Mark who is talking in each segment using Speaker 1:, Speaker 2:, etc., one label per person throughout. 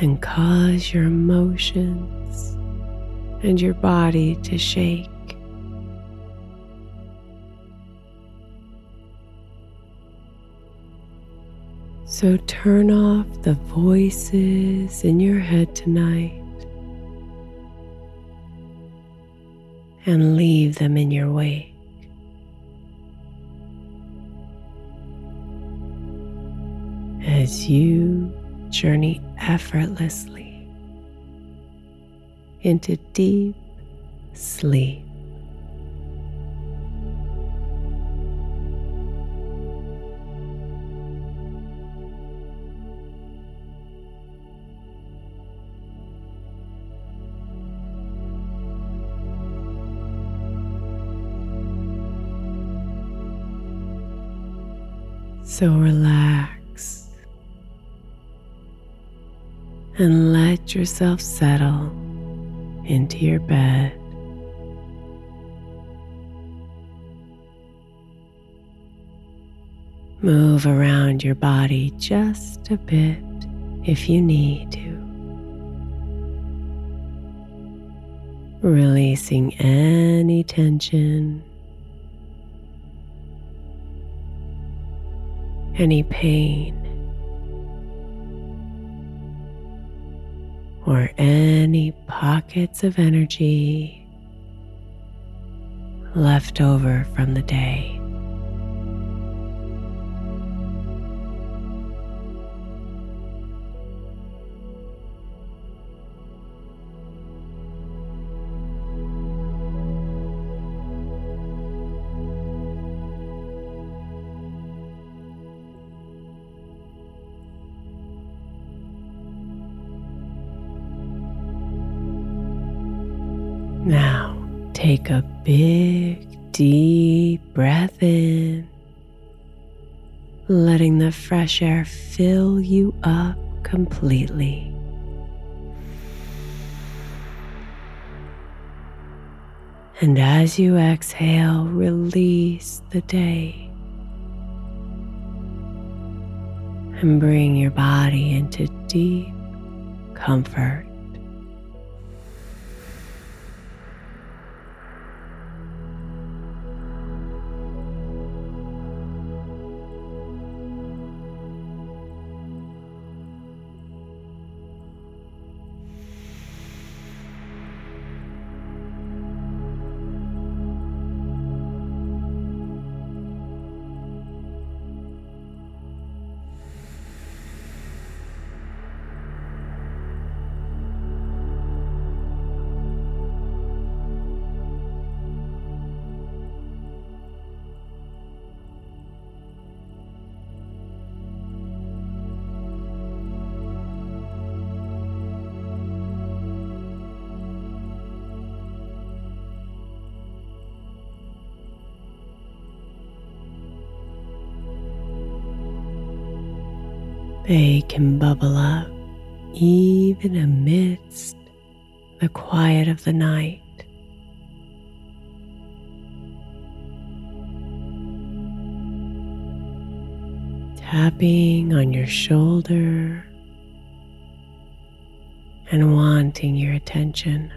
Speaker 1: and cause your emotions and your body to shake. So turn off the voices in your head tonight and leave them in your wake. As you journey effortlessly into deep sleep. So relax and let yourself settle into your bed. Move around your body just a bit if you need to. releasing any tension, any pain, or any pockets of energy left over from the day. Fresh air fill you up completely. And as you exhale, release the day and bring your body into deep comfort. They can bubble up even amidst the quiet of the night. Tapping on your shoulder and wanting your attention.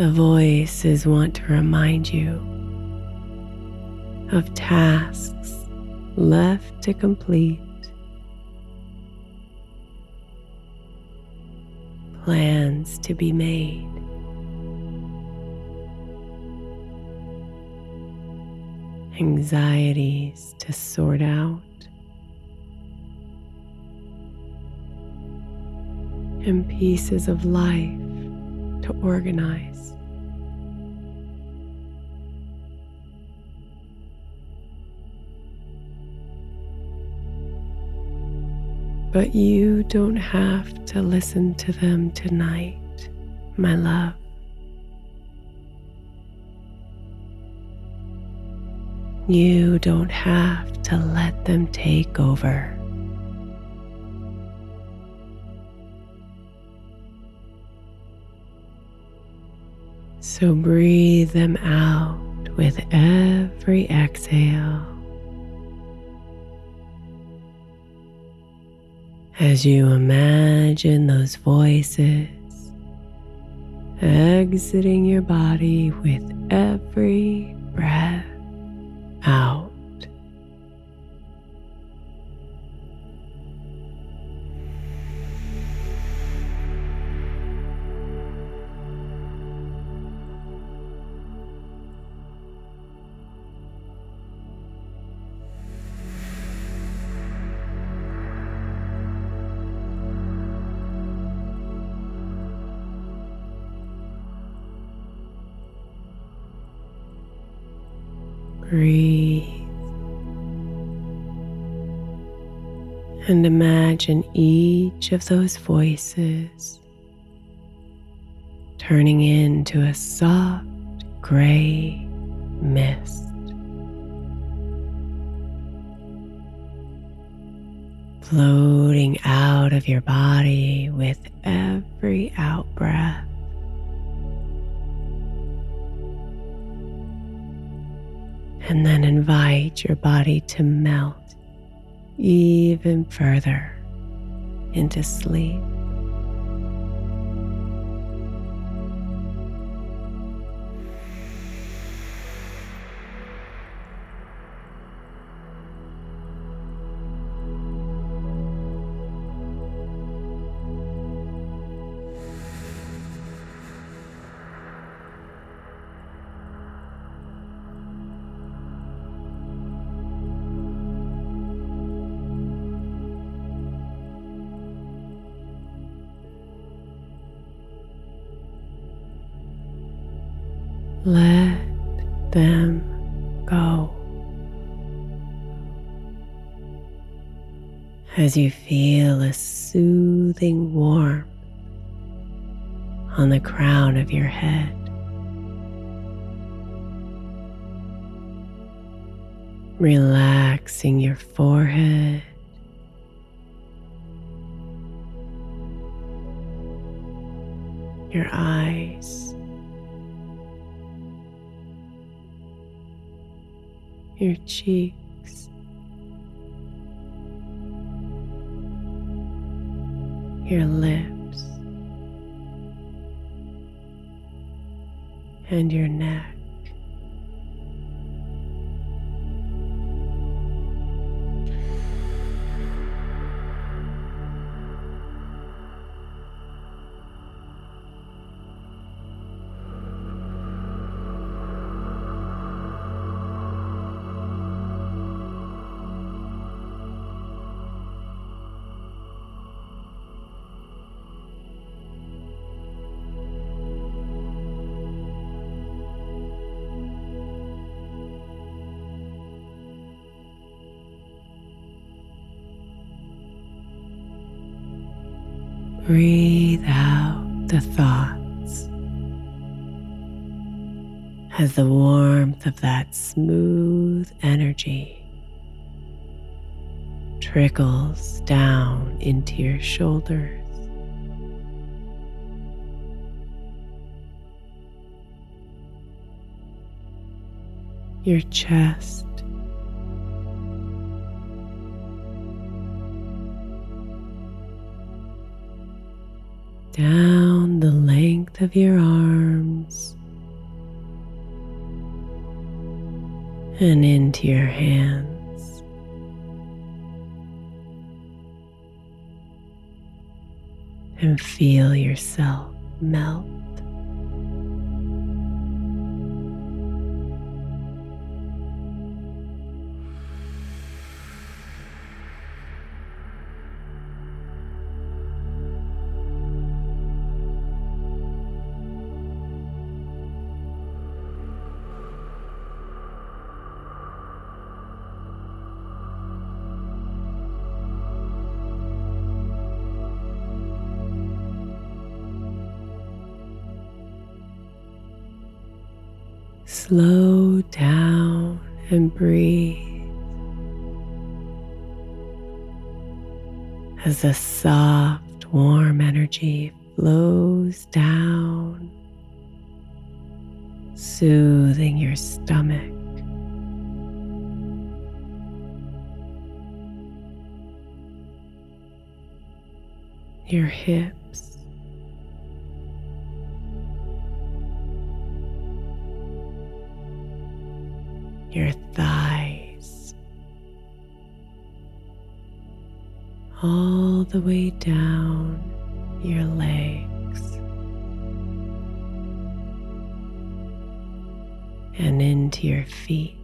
Speaker 1: The voices want to remind you of tasks left to complete, plans to be made. Anxieties to sort out, and pieces of life to organize. But you don't have to listen to them tonight, my love. You don't have to let them take over. So breathe them out with every exhale. As you imagine those voices exiting your body with every breath out. Of those voices turning into a soft gray mist. Floating out of your body with every out breath. And then invite your body to melt even further into sleep. Let them go. As you feel a soothing warmth on the crown of your head. Relaxing your forehead. Your eyes. Your cheeks, your lips, and your neck. Breathe out the thoughts as the warmth of that smooth energy trickles down into your shoulders. Your chest. Down the length of your arms and into your hands. And feel yourself melt. Slow down and breathe as the soft, warm energy flows down, soothing your stomach. Your hips. Your thighs, all the way down your legs, and into your feet.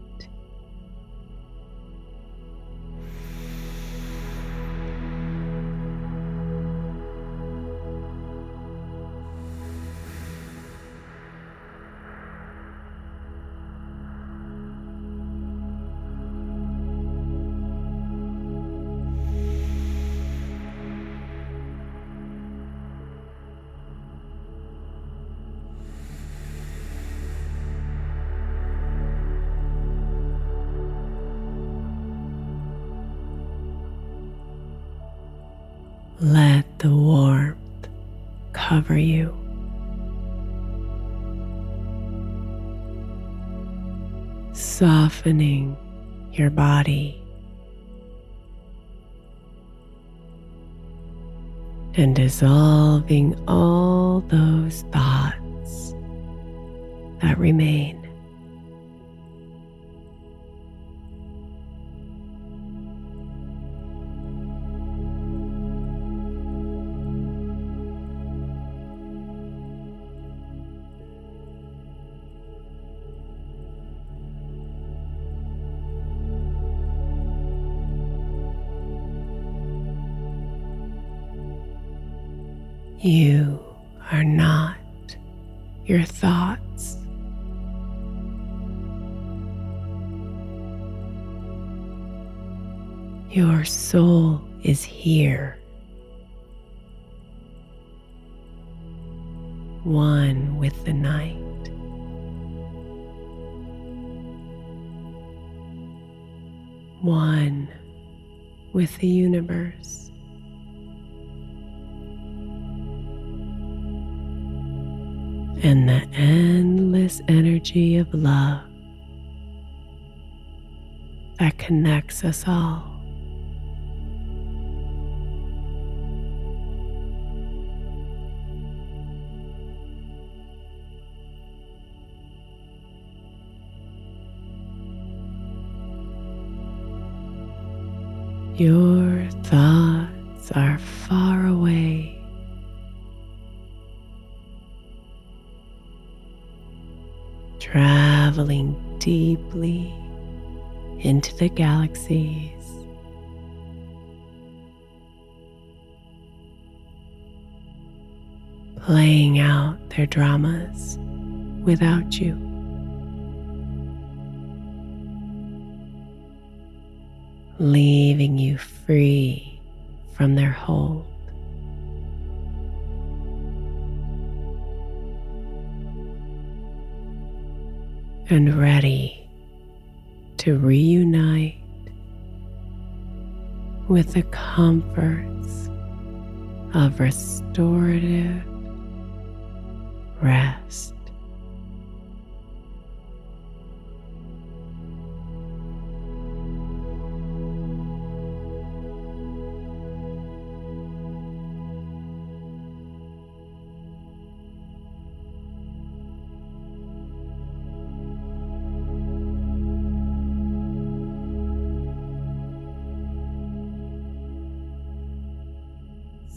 Speaker 1: Softening your body. And dissolving all those thoughts that remain. One with the universe. and the endless energy of love that connects us all. The galaxies. Playing out their dramas without you. Leaving you free from their hold. and ready to reunite with the comforts of restorative rest.